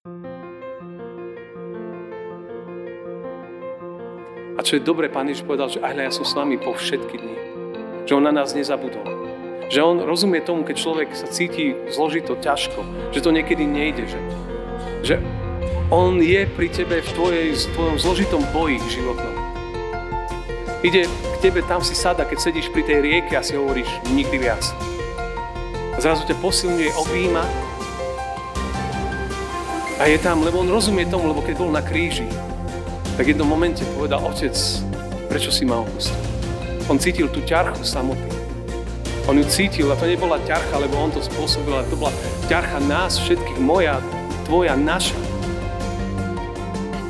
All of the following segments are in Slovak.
A čo je dobre, Pán Ježiš povedal, že aj ja som s vami po všetky dni. Že On na nás nezabudol. Že On rozumie tomu, keď človek sa cíti zložito, ťažko, že to niekedy nejde, že, že On je pri tebe v tvojej, v tvojom zložitom boji životnom. Ide k tebe, tam si sada, keď sedíš pri tej rieke a si hovoríš nikdy viac. A zrazu ťa posilňuje, objíma a je tam, lebo on rozumie tomu, lebo keď bol na kríži, tak v jednom momente povedal, otec, prečo si ma opustil? On cítil tú ťarchu samoty. On ju cítil a to nebola ťarcha, lebo on to spôsobil, ale to bola ťarcha nás všetkých, moja, tvoja, naša.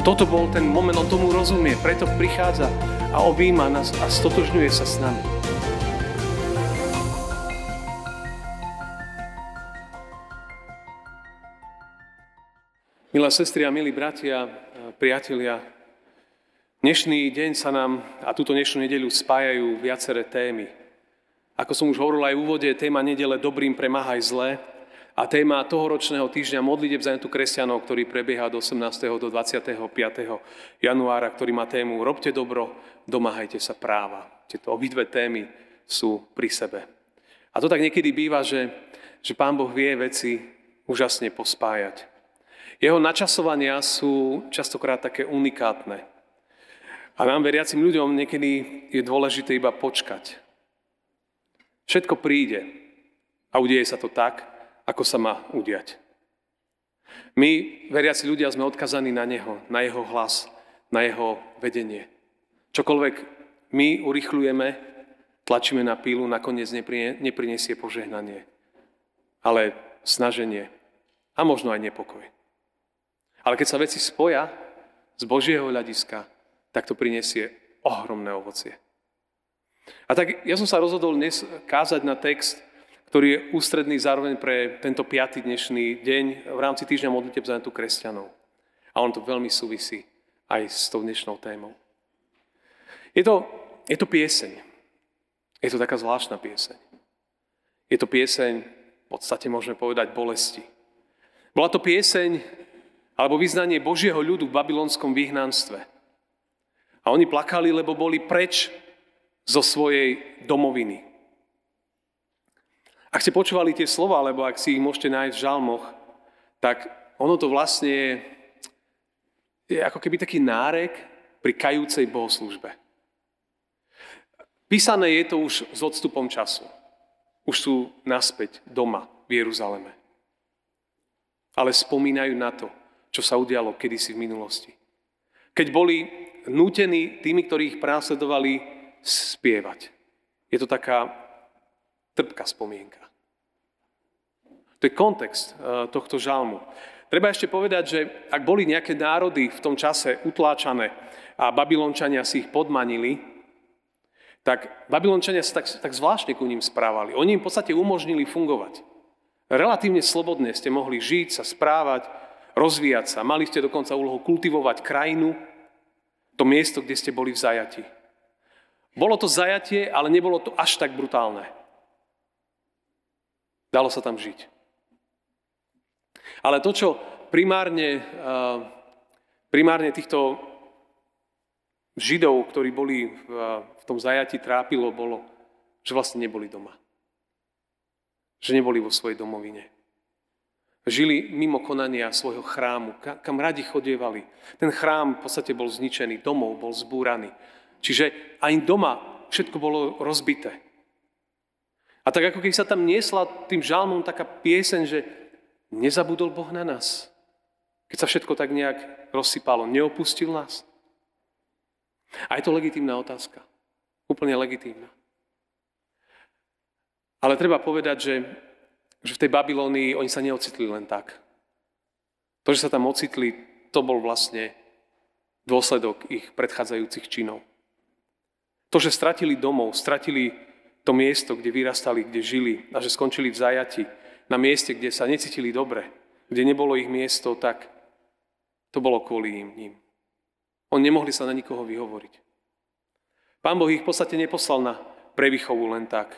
Toto bol ten moment, on tomu rozumie, preto prichádza a objíma nás a stotožňuje sa s nami. Milé sestry a milí bratia, priatelia, Dnešný deň sa nám a túto dnešnú nedeľu spájajú viaceré témy. Ako som už hovoril aj v úvode, téma nedele Dobrým premáhaj zlé a téma tohoročného týždňa modliteb za tu kresťanov, ktorý prebieha od 18. do 25. januára, ktorý má tému Robte dobro, domáhajte sa práva. Tieto obidve témy sú pri sebe. A to tak niekedy býva, že, že Pán Boh vie veci úžasne pospájať. Jeho načasovania sú častokrát také unikátne. A nám veriacim ľuďom niekedy je dôležité iba počkať. Všetko príde a udeje sa to tak, ako sa má udiať. My, veriaci ľudia, sme odkazaní na Neho, na Jeho hlas, na Jeho vedenie. Čokoľvek my urychlujeme, tlačíme na pílu, nakoniec neprinesie požehnanie, ale snaženie a možno aj nepokoj. Ale keď sa veci spoja z Božieho hľadiska, tak to prinesie ohromné ovocie. A tak ja som sa rozhodol dnes kázať na text, ktorý je ústredný zároveň pre tento piatý dnešný deň v rámci týždňa modliteb za tu kresťanov. A on to veľmi súvisí aj s tou dnešnou témou. Je to, je to pieseň. Je to taká zvláštna pieseň. Je to pieseň, v podstate môžeme povedať, bolesti. Bola to pieseň alebo vyznanie Božieho ľudu v babylonskom vyhnanstve. A oni plakali, lebo boli preč zo svojej domoviny. Ak ste počúvali tie slova, alebo ak si ich môžete nájsť v žalmoch, tak ono to vlastne je, je ako keby taký nárek pri kajúcej bohoslužbe. Písané je to už s odstupom času. Už sú naspäť doma v Jeruzaleme. Ale spomínajú na to, čo sa udialo kedysi v minulosti. Keď boli nútení tými, ktorí ich prásledovali, spievať. Je to taká trpká spomienka. To je kontext eh, tohto žalmu. Treba ešte povedať, že ak boli nejaké národy v tom čase utláčané a Babylončania si ich podmanili, tak Babylončania sa tak, tak zvláštne ku ním správali. Oni im v podstate umožnili fungovať. Relatívne slobodne ste mohli žiť, sa správať, rozvíjať sa. Mali ste dokonca úlohu kultivovať krajinu, to miesto, kde ste boli v zajati. Bolo to zajatie, ale nebolo to až tak brutálne. Dalo sa tam žiť. Ale to, čo primárne, eh, primárne týchto Židov, ktorí boli v tom zajati, trápilo, bolo, že vlastne neboli doma. Že neboli vo svojej domovine. Žili mimo konania svojho chrámu, kam radi chodievali. Ten chrám v podstate bol zničený, domov bol zbúraný. Čiže aj doma všetko bolo rozbité. A tak ako keď sa tam niesla tým žalmom taká pieseň, že nezabudol Boh na nás. Keď sa všetko tak nejak rozsypalo, neopustil nás. A je to legitímna otázka. Úplne legitímna. Ale treba povedať, že že v tej Babilónii oni sa neocitli len tak. To, že sa tam ocitli, to bol vlastne dôsledok ich predchádzajúcich činov. To, že stratili domov, stratili to miesto, kde vyrastali, kde žili a že skončili v zajati, na mieste, kde sa necítili dobre, kde nebolo ich miesto, tak to bolo kvôli im, ním. Oni nemohli sa na nikoho vyhovoriť. Pán Boh ich v podstate neposlal na prevýchovu len tak.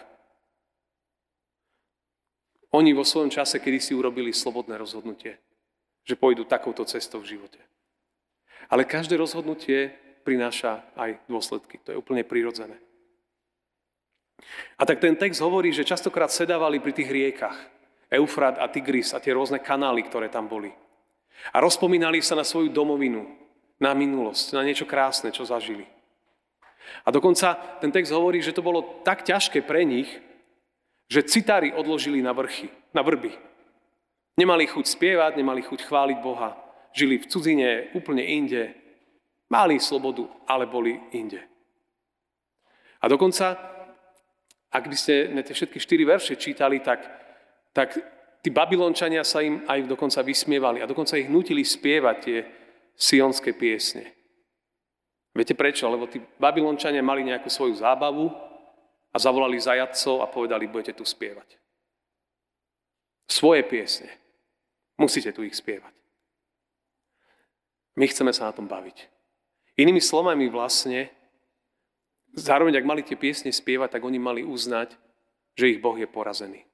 Oni vo svojom čase, kedy si urobili slobodné rozhodnutie, že pôjdu takouto cestou v živote. Ale každé rozhodnutie prináša aj dôsledky. To je úplne prirodzené. A tak ten text hovorí, že častokrát sedávali pri tých riekach. Eufrat a Tigris a tie rôzne kanály, ktoré tam boli. A rozpomínali sa na svoju domovinu, na minulosť, na niečo krásne, čo zažili. A dokonca ten text hovorí, že to bolo tak ťažké pre nich, že citári odložili na vrchy, na vrby. Nemali chuť spievať, nemali chuť chváliť Boha. Žili v cudzine, úplne inde. Mali slobodu, ale boli inde. A dokonca, ak by ste tie všetky štyri verše čítali, tak, tak tí Babylončania sa im aj dokonca vysmievali a dokonca ich nutili spievať tie sionské piesne. Viete prečo? Lebo tí Babylončania mali nejakú svoju zábavu a zavolali zajadcov a povedali, budete tu spievať. Svoje piesne. Musíte tu ich spievať. My chceme sa na tom baviť. Inými slovami vlastne, zároveň ak mali tie piesne spievať, tak oni mali uznať, že ich Boh je porazený.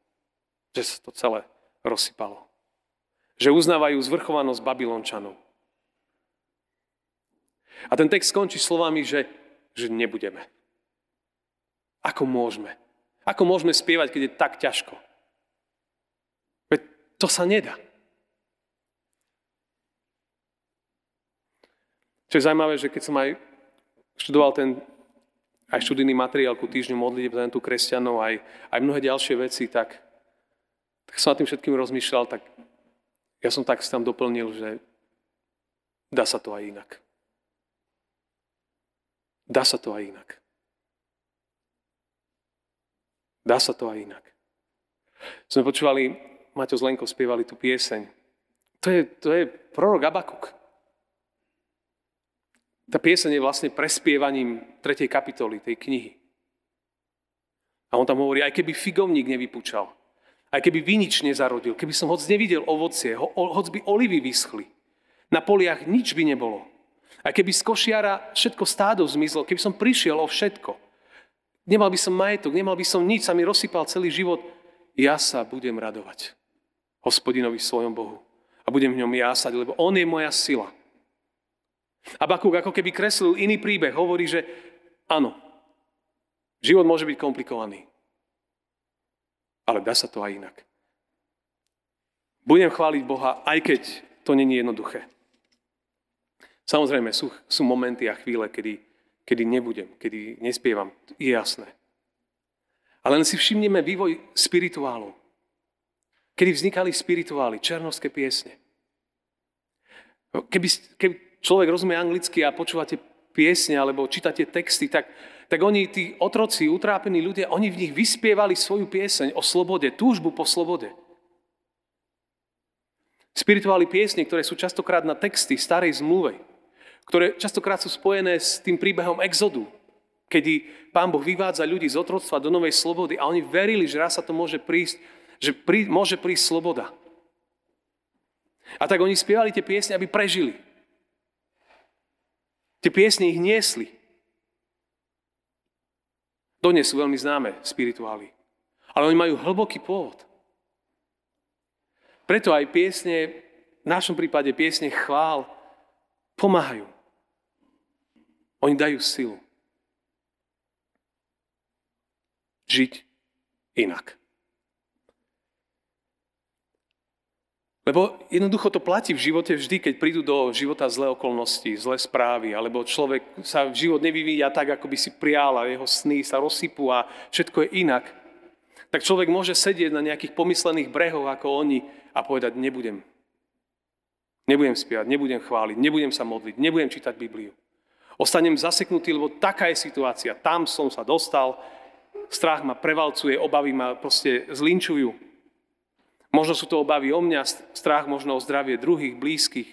Že sa to celé rozsypalo. Že uznávajú zvrchovanosť Babylončanov. A ten text skončí slovami, že, že nebudeme. Ako môžeme? Ako môžeme spievať, keď je tak ťažko? Veď to sa nedá. Čo je zaujímavé, že keď som aj študoval ten aj študijný materiál ku týždňu modlitieb za tú kresťanov, aj, aj mnohé ďalšie veci, tak, tak som nad tým všetkým rozmýšľal, tak ja som tak tam doplnil, že dá sa to aj inak. Dá sa to aj inak. Dá sa to aj inak. Sme počúvali, Maťo Zlenko spievali tú pieseň. To je, to je prorok Abakuk. Tá pieseň je vlastne prespievaním 3. kapitoly tej knihy. A on tam hovorí, aj keby figovník nevypúčal, aj keby vinič nezarodil, keby som hoc nevidel ovocie, ho, hoc by olivy vyschli, na poliach nič by nebolo. A keby z košiara všetko stádo zmizlo, keby som prišiel o všetko, nemal by som majetok, nemal by som nič, sa mi rozsypal celý život, ja sa budem radovať hospodinovi svojom Bohu. A budem v ňom jásať, lebo on je moja sila. A Bakúk ako keby kreslil iný príbeh. Hovorí, že áno, život môže byť komplikovaný. Ale dá sa to aj inak. Budem chváliť Boha, aj keď to není jednoduché. Samozrejme, sú, sú momenty a chvíle, kedy, kedy nebudem, kedy nespievam. Je jasné. Ale len si všimneme vývoj spirituálov. Kedy vznikali spirituály, černovské piesne. Keby, keby, človek rozumie anglicky a počúvate piesne alebo čítate texty, tak, tak oni, tí otroci, utrápení ľudia, oni v nich vyspievali svoju pieseň o slobode, túžbu po slobode. Spirituáli piesne, ktoré sú častokrát na texty starej zmluve, ktoré častokrát sú spojené s tým príbehom exodu, kedy Pán Boh vyvádza ľudí z otroctva do novej slobody a oni verili, že raz sa to môže prísť, že prí, môže prísť sloboda. A tak oni spievali tie piesne, aby prežili. Tie piesne ich niesli. Dodnes sú veľmi známe spirituály. Ale oni majú hlboký pôvod. Preto aj piesne, v našom prípade piesne chvál, pomáhajú. Oni dajú silu. Žiť inak. Lebo jednoducho to platí v živote vždy, keď prídu do života zlé okolnosti, zlé správy, alebo človek sa život nevyvíja tak, ako by si prial a jeho sny sa rozsypú a všetko je inak. Tak človek môže sedieť na nejakých pomyslených brehoch ako oni a povedať, nebudem. Nebudem spievať, nebudem chváliť, nebudem sa modliť, nebudem čítať Bibliu. Ostanem zaseknutý, lebo taká je situácia. Tam som sa dostal, strach ma prevalcuje, obavy ma proste zlinčujú. Možno sú to obavy o mňa, strach možno o zdravie druhých, blízkych.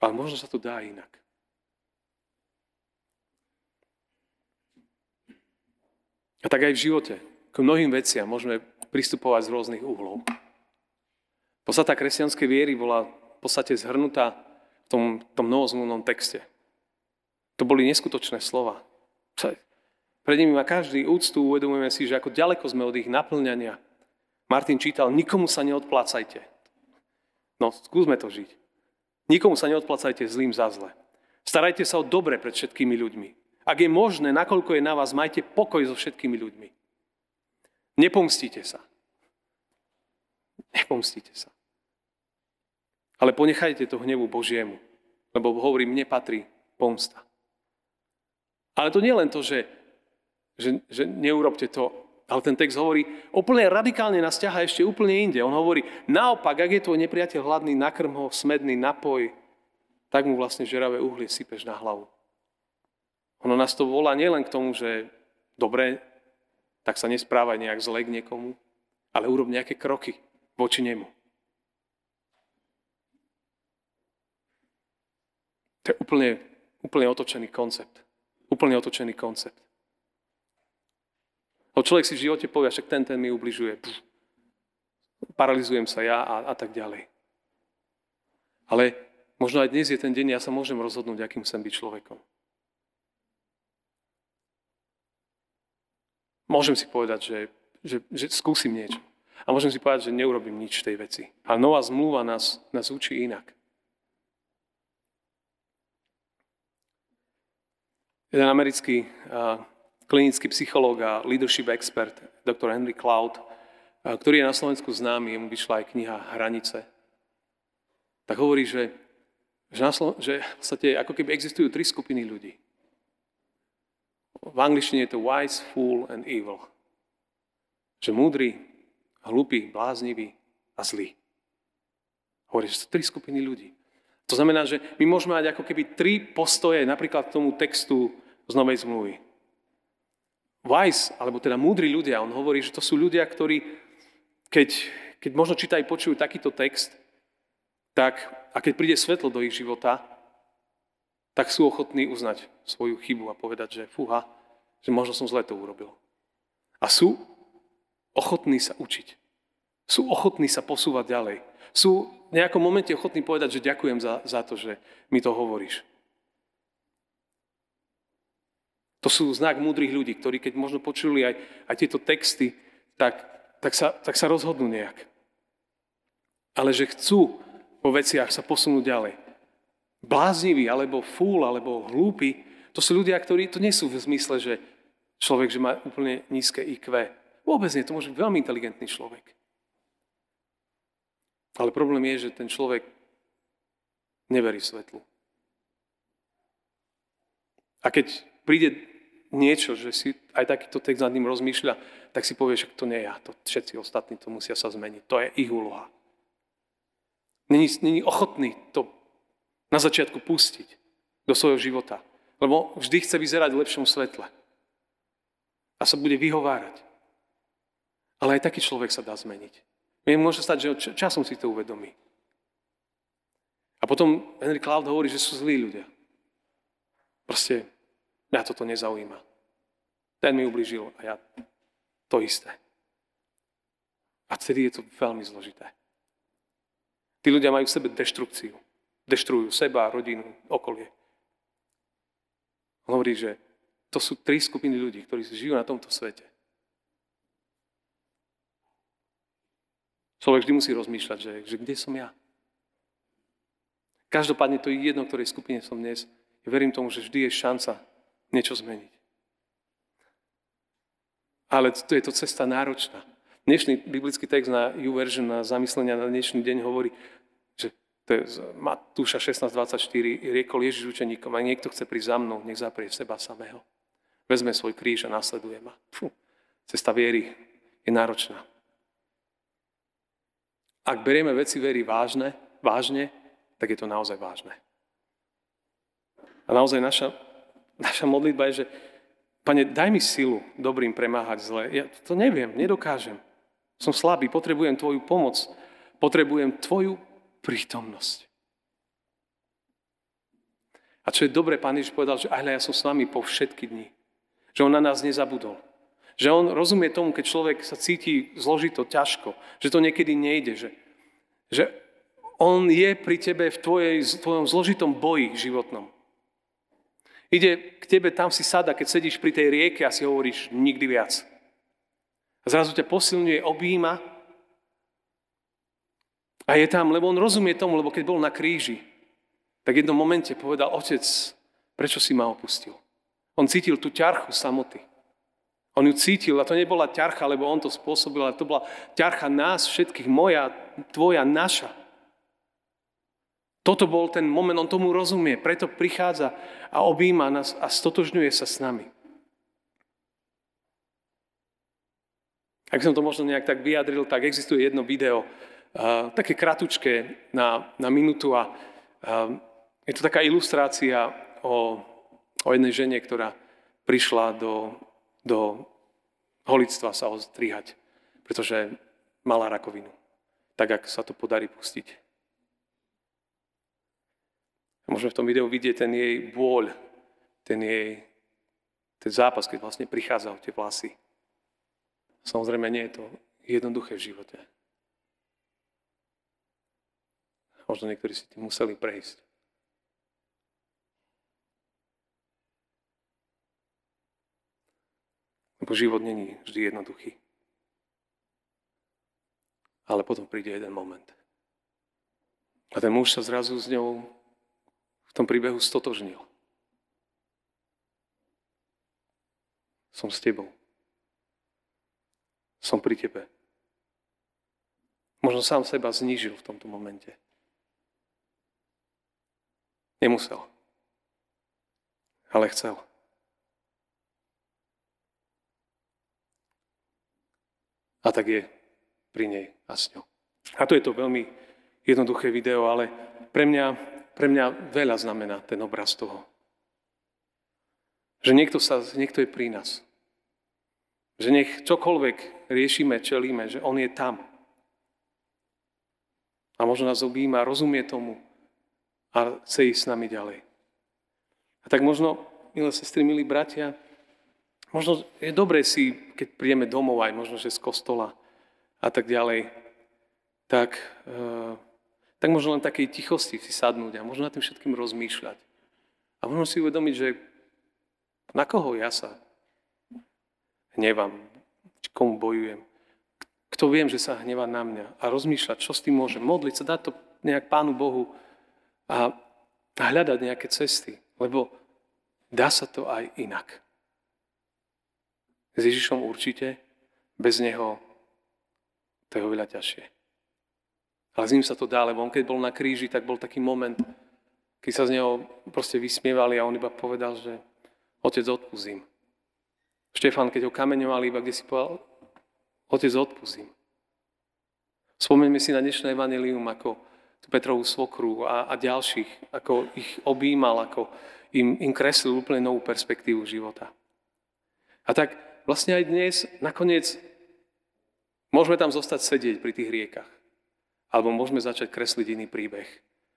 Ale možno sa to dá inak. A tak aj v živote. K mnohým veciam môžeme pristupovať z rôznych uhlov. Podsata kresťanskej viery bola podstate zhrnutá v tom, tom novozmluvnom texte. To boli neskutočné slova. Pred nimi má každý úctu, uvedomujeme si, že ako ďaleko sme od ich naplňania. Martin čítal, nikomu sa neodplácajte. No, skúsme to žiť. Nikomu sa neodplácajte zlým za zle. Starajte sa o dobre pred všetkými ľuďmi. Ak je možné, nakoľko je na vás, majte pokoj so všetkými ľuďmi. Nepomstíte sa. Nepomstíte sa. Ale ponechajte to hnevu Božiemu, lebo hovorím, mne patrí pomsta. Ale to nie len to, že, že, že neurobte to, ale ten text hovorí, úplne radikálne nás ťaha ešte úplne inde. On hovorí, naopak, ak je tvoj nepriateľ hladný, nakrm ho, smedný napoj, tak mu vlastne žeravé uhlie sypeš na hlavu. Ono nás to volá nielen k tomu, že dobre, tak sa nesprávaj nejak zle k niekomu, ale urob nejaké kroky voči nemu. To je úplne, úplne otočený koncept. Úplne otočený koncept. Lebo človek si v živote povie, však ten, ten mi ubližuje. Pff, paralizujem sa ja a, a tak ďalej. Ale možno aj dnes je ten deň, ja sa môžem rozhodnúť, akým chcem byť človekom. Môžem si povedať, že, že, že skúsim niečo. A môžem si povedať, že neurobím nič v tej veci. A nová zmluva nás, nás učí inak. Jeden americký klinický psychológ a leadership expert, doktor Henry Cloud, ktorý je na Slovensku známy, mu vyšla aj kniha Hranice, tak hovorí, že, že, na Slo- že v podstate ako keby existujú tri skupiny ľudí. V angličtine je to wise, fool and evil. Že múdry, hlupý, bláznivý a zlý. Hovorí, že sú tri skupiny ľudí. To znamená, že my môžeme mať ako keby tri postoje napríklad k tomu textu z Novej zmluvy. Wise, alebo teda múdri ľudia, on hovorí, že to sú ľudia, ktorí, keď, keď možno čítajú, počujú takýto text, tak a keď príde svetlo do ich života, tak sú ochotní uznať svoju chybu a povedať, že fúha, že možno som zle to urobil. A sú ochotní sa učiť. Sú ochotní sa posúvať ďalej. Sú v nejakom momente ochotní povedať, že ďakujem za, za to, že mi to hovoríš. To sú znak múdrych ľudí, ktorí keď možno počuli aj, aj tieto texty, tak, tak, sa, tak sa rozhodnú nejak. Ale že chcú vo veciach sa posunúť ďalej. Bláznivý, alebo fúl, alebo hlúpy, to sú ľudia, ktorí, to nie sú v zmysle, že človek, že má úplne nízke IQ. Vôbec nie, to môže byť veľmi inteligentný človek. Ale problém je, že ten človek neverí svetlu. A keď príde niečo, že si aj takýto text nad ním rozmýšľa, tak si povie, že to nie ja, to všetci ostatní to musia sa zmeniť. To je ich úloha. Není, není ochotný to na začiatku pustiť do svojho života. Lebo vždy chce vyzerať v lepšom svetle. A sa bude vyhovárať. Ale aj taký človek sa dá zmeniť. Mne môže stať, že časom si to uvedomí. A potom Henry Cloud hovorí, že sú zlí ľudia. Proste Mňa toto nezaujíma. Ten mi ubližil a ja to isté. A vtedy je to veľmi zložité. Tí ľudia majú v sebe deštrukciu. Deštrujú seba, rodinu, okolie. On hovorí, že to sú tri skupiny ľudí, ktorí žijú na tomto svete. Človek vždy musí rozmýšľať, že, že kde som ja. Každopádne to je jedno, ktorej skupine som dnes. Ja verím tomu, že vždy je šanca niečo zmeniť. Ale to je to cesta náročná. Dnešný biblický text na YouVersion, na zamyslenia na dnešný deň hovorí, že to je z Matúša 16.24, riekol Ježiš učeníkom, ak niekto chce prísť za mnou, nech zaprie seba samého. Vezme svoj kríž a nasleduje ma. Fú, cesta viery je náročná. Ak berieme veci viery vážne, vážne, tak je to naozaj vážne. A naozaj naša Naša modlitba je, že Pane, daj mi silu dobrým premáhať zle. Ja to neviem, nedokážem. Som slabý, potrebujem Tvoju pomoc. Potrebujem Tvoju prítomnosť. A čo je dobré, Pán Ježiš povedal, že aj ja som s vami po všetky dni. Že On na nás nezabudol. Že On rozumie tomu, keď človek sa cíti zložito, ťažko. Že to niekedy nejde. Že, že On je pri tebe v, tvojej, v tvojom zložitom boji životnom. Ide k tebe, tam si sada, keď sedíš pri tej rieke a si hovoríš nikdy viac. A zrazu ťa posilňuje, objíma A je tam, lebo on rozumie tomu, lebo keď bol na kríži, tak v jednom momente povedal, otec, prečo si ma opustil? On cítil tú ťarchu samoty. On ju cítil a to nebola ťarcha, lebo on to spôsobil, ale to bola ťarcha nás všetkých, moja, tvoja, naša. Toto bol ten moment, on tomu rozumie, preto prichádza a objíma nás a stotožňuje sa s nami. Ak som to možno nejak tak vyjadril, tak existuje jedno video, uh, také kratučké na, na minútu a uh, je to taká ilustrácia o, o jednej žene, ktorá prišla do, do holictva sa ostrihať, pretože mala rakovinu. Tak, ak sa to podarí pustiť. Môžeme v tom videu vidieť ten jej bôľ, ten jej ten zápas, keď vlastne prichádza o tie vlasy. Samozrejme, nie je to jednoduché v živote. Možno niektorí si tým museli prejsť. Lebo život není vždy jednoduchý. Ale potom príde jeden moment. A ten muž sa zrazu s ňou v tom príbehu stotožnil. Som s tebou som pri tebe. Možno sám seba znížil v tomto momente. Nemusel. Ale chcel. A tak je pri nej a s ňou. A to je to veľmi jednoduché video, ale pre mňa, pre mňa veľa znamená ten obraz toho. Že niekto, sa, niekto je pri nás. Že nech čokoľvek riešime, čelíme, že On je tam. A možno nás objíma, rozumie tomu a chce ísť s nami ďalej. A tak možno, milé sestry, milí bratia, možno je dobré si, keď prídeme domov aj možno, že z kostola a tak ďalej, tak, e, tak možno len takej tichosti si sadnúť a možno nad tým všetkým rozmýšľať. A možno si uvedomiť, že na koho ja sa hnevam, komu bojujem. Kto viem, že sa hnevá na mňa a rozmýšľať, čo s tým môžem, modliť sa, dať to nejak Pánu Bohu a hľadať nejaké cesty, lebo dá sa to aj inak. S Ježišom určite, bez Neho to je oveľa ťažšie. Ale s ním sa to dá, lebo on keď bol na kríži, tak bol taký moment, keď sa z neho proste vysmievali a on iba povedal, že otec odpúzim. Štefan, keď ho kameňovali, iba kde si povedal, otec, odpustím. Spomeňme si na dnešné evanelium, ako tú Petrovú svokru a, a ďalších, ako ich objímal, ako im, im kreslil úplne novú perspektívu života. A tak vlastne aj dnes nakoniec môžeme tam zostať sedieť pri tých riekach. Alebo môžeme začať kresliť iný príbeh.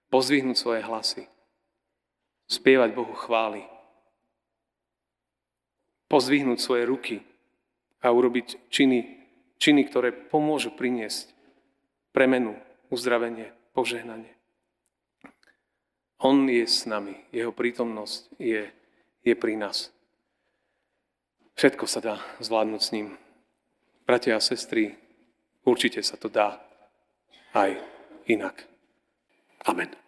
Pozdvihnúť svoje hlasy. Spievať Bohu chvály pozdvihnúť svoje ruky a urobiť činy, činy, ktoré pomôžu priniesť premenu, uzdravenie, požehnanie. On je s nami, jeho prítomnosť je, je pri nás. Všetko sa dá zvládnuť s ním. Bratia a sestry, určite sa to dá aj inak. Amen.